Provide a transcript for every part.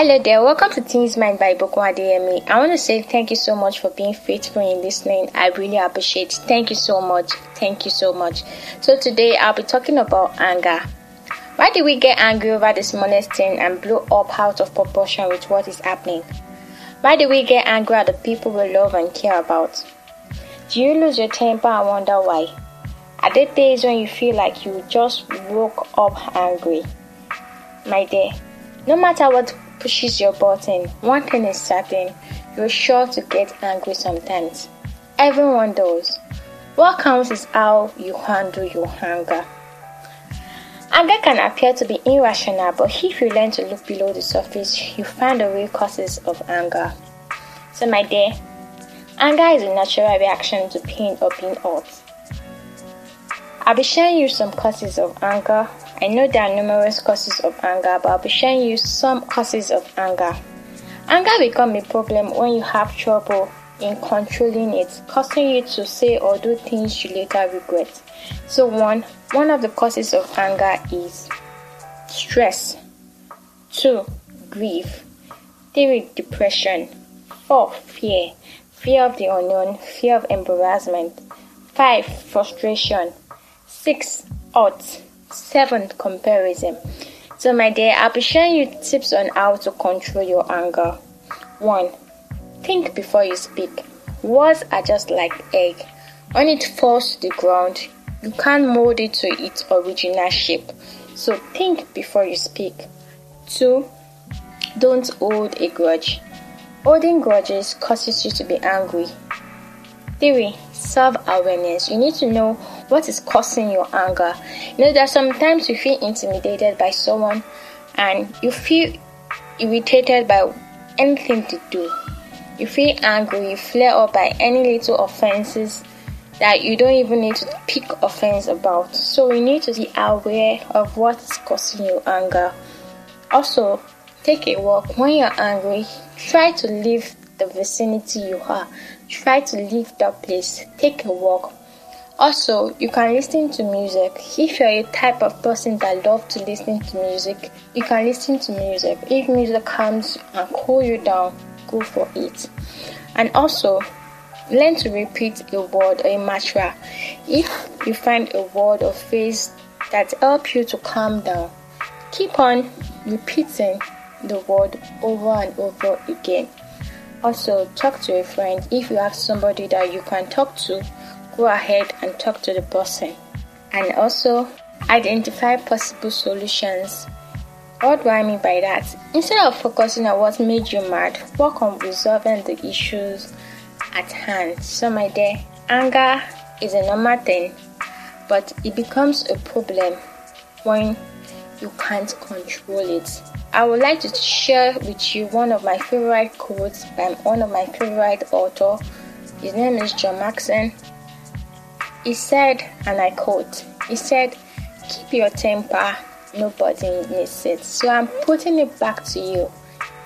Hello there, welcome to Teens Mind by Bokwa DME. I want to say thank you so much for being faithful in listening. I really appreciate it. Thank you so much. Thank you so much. So today I'll be talking about anger. Why do we get angry over the smallest thing and blow up out of proportion with what is happening? Why do we get angry at the people we love and care about? Do you lose your temper and wonder why? Are there days when you feel like you just woke up angry? My dear, no matter what pushes your button, one thing is certain you're sure to get angry sometimes. Everyone does. What counts is how you handle your anger. Anger can appear to be irrational, but if you learn to look below the surface, you find the real causes of anger. So, my dear, anger is a natural reaction to pain or being hurt. I'll be sharing you some causes of anger. I know there are numerous causes of anger, but I'll be sharing you some causes of anger. Anger becomes a problem when you have trouble in controlling it, causing you to say or do things you later regret. So one, one of the causes of anger is stress. Two, grief. Three, depression. Four, fear. Fear of the unknown, fear of embarrassment. Five, frustration. Six, odds. Seven, comparison. So my dear, I'll be sharing you tips on how to control your anger. One, think before you speak. Words are just like egg. When it falls to the ground, you can't mold it to its original shape. So think before you speak. Two, don't hold a grudge. Holding grudges causes you to be angry. Three, self awareness. You need to know what is causing your anger. You know that sometimes you feel intimidated by someone and you feel irritated by anything to do. You feel angry, you flare up by any little offenses that you don't even need to pick offense about. So you need to be aware of what is causing you anger. Also, take a walk when you're angry. Try to leave the vicinity you are. Try to leave that place. Take a walk. Also, you can listen to music. If you're a type of person that love to listen to music, you can listen to music. If music comes and cool you down, go for it. And also, learn to repeat a word or a mantra. If you find a word or phrase that help you to calm down, keep on repeating the word over and over again. Also, talk to a friend. If you have somebody that you can talk to, go ahead and talk to the person. And also, identify possible solutions. What do I mean by that? Instead of focusing on what made you mad, work on resolving the issues at hand. So, my dear, anger is a normal thing, but it becomes a problem when you can't control it. I would like to share with you one of my favorite quotes by one of my favorite author. His name is John Maxon. He said, and I quote, he said, keep your temper, nobody needs it. So I'm putting it back to you.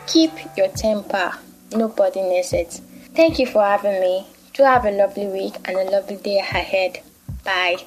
Keep your temper, nobody needs it. Thank you for having me. Do have a lovely week and a lovely day ahead. Bye.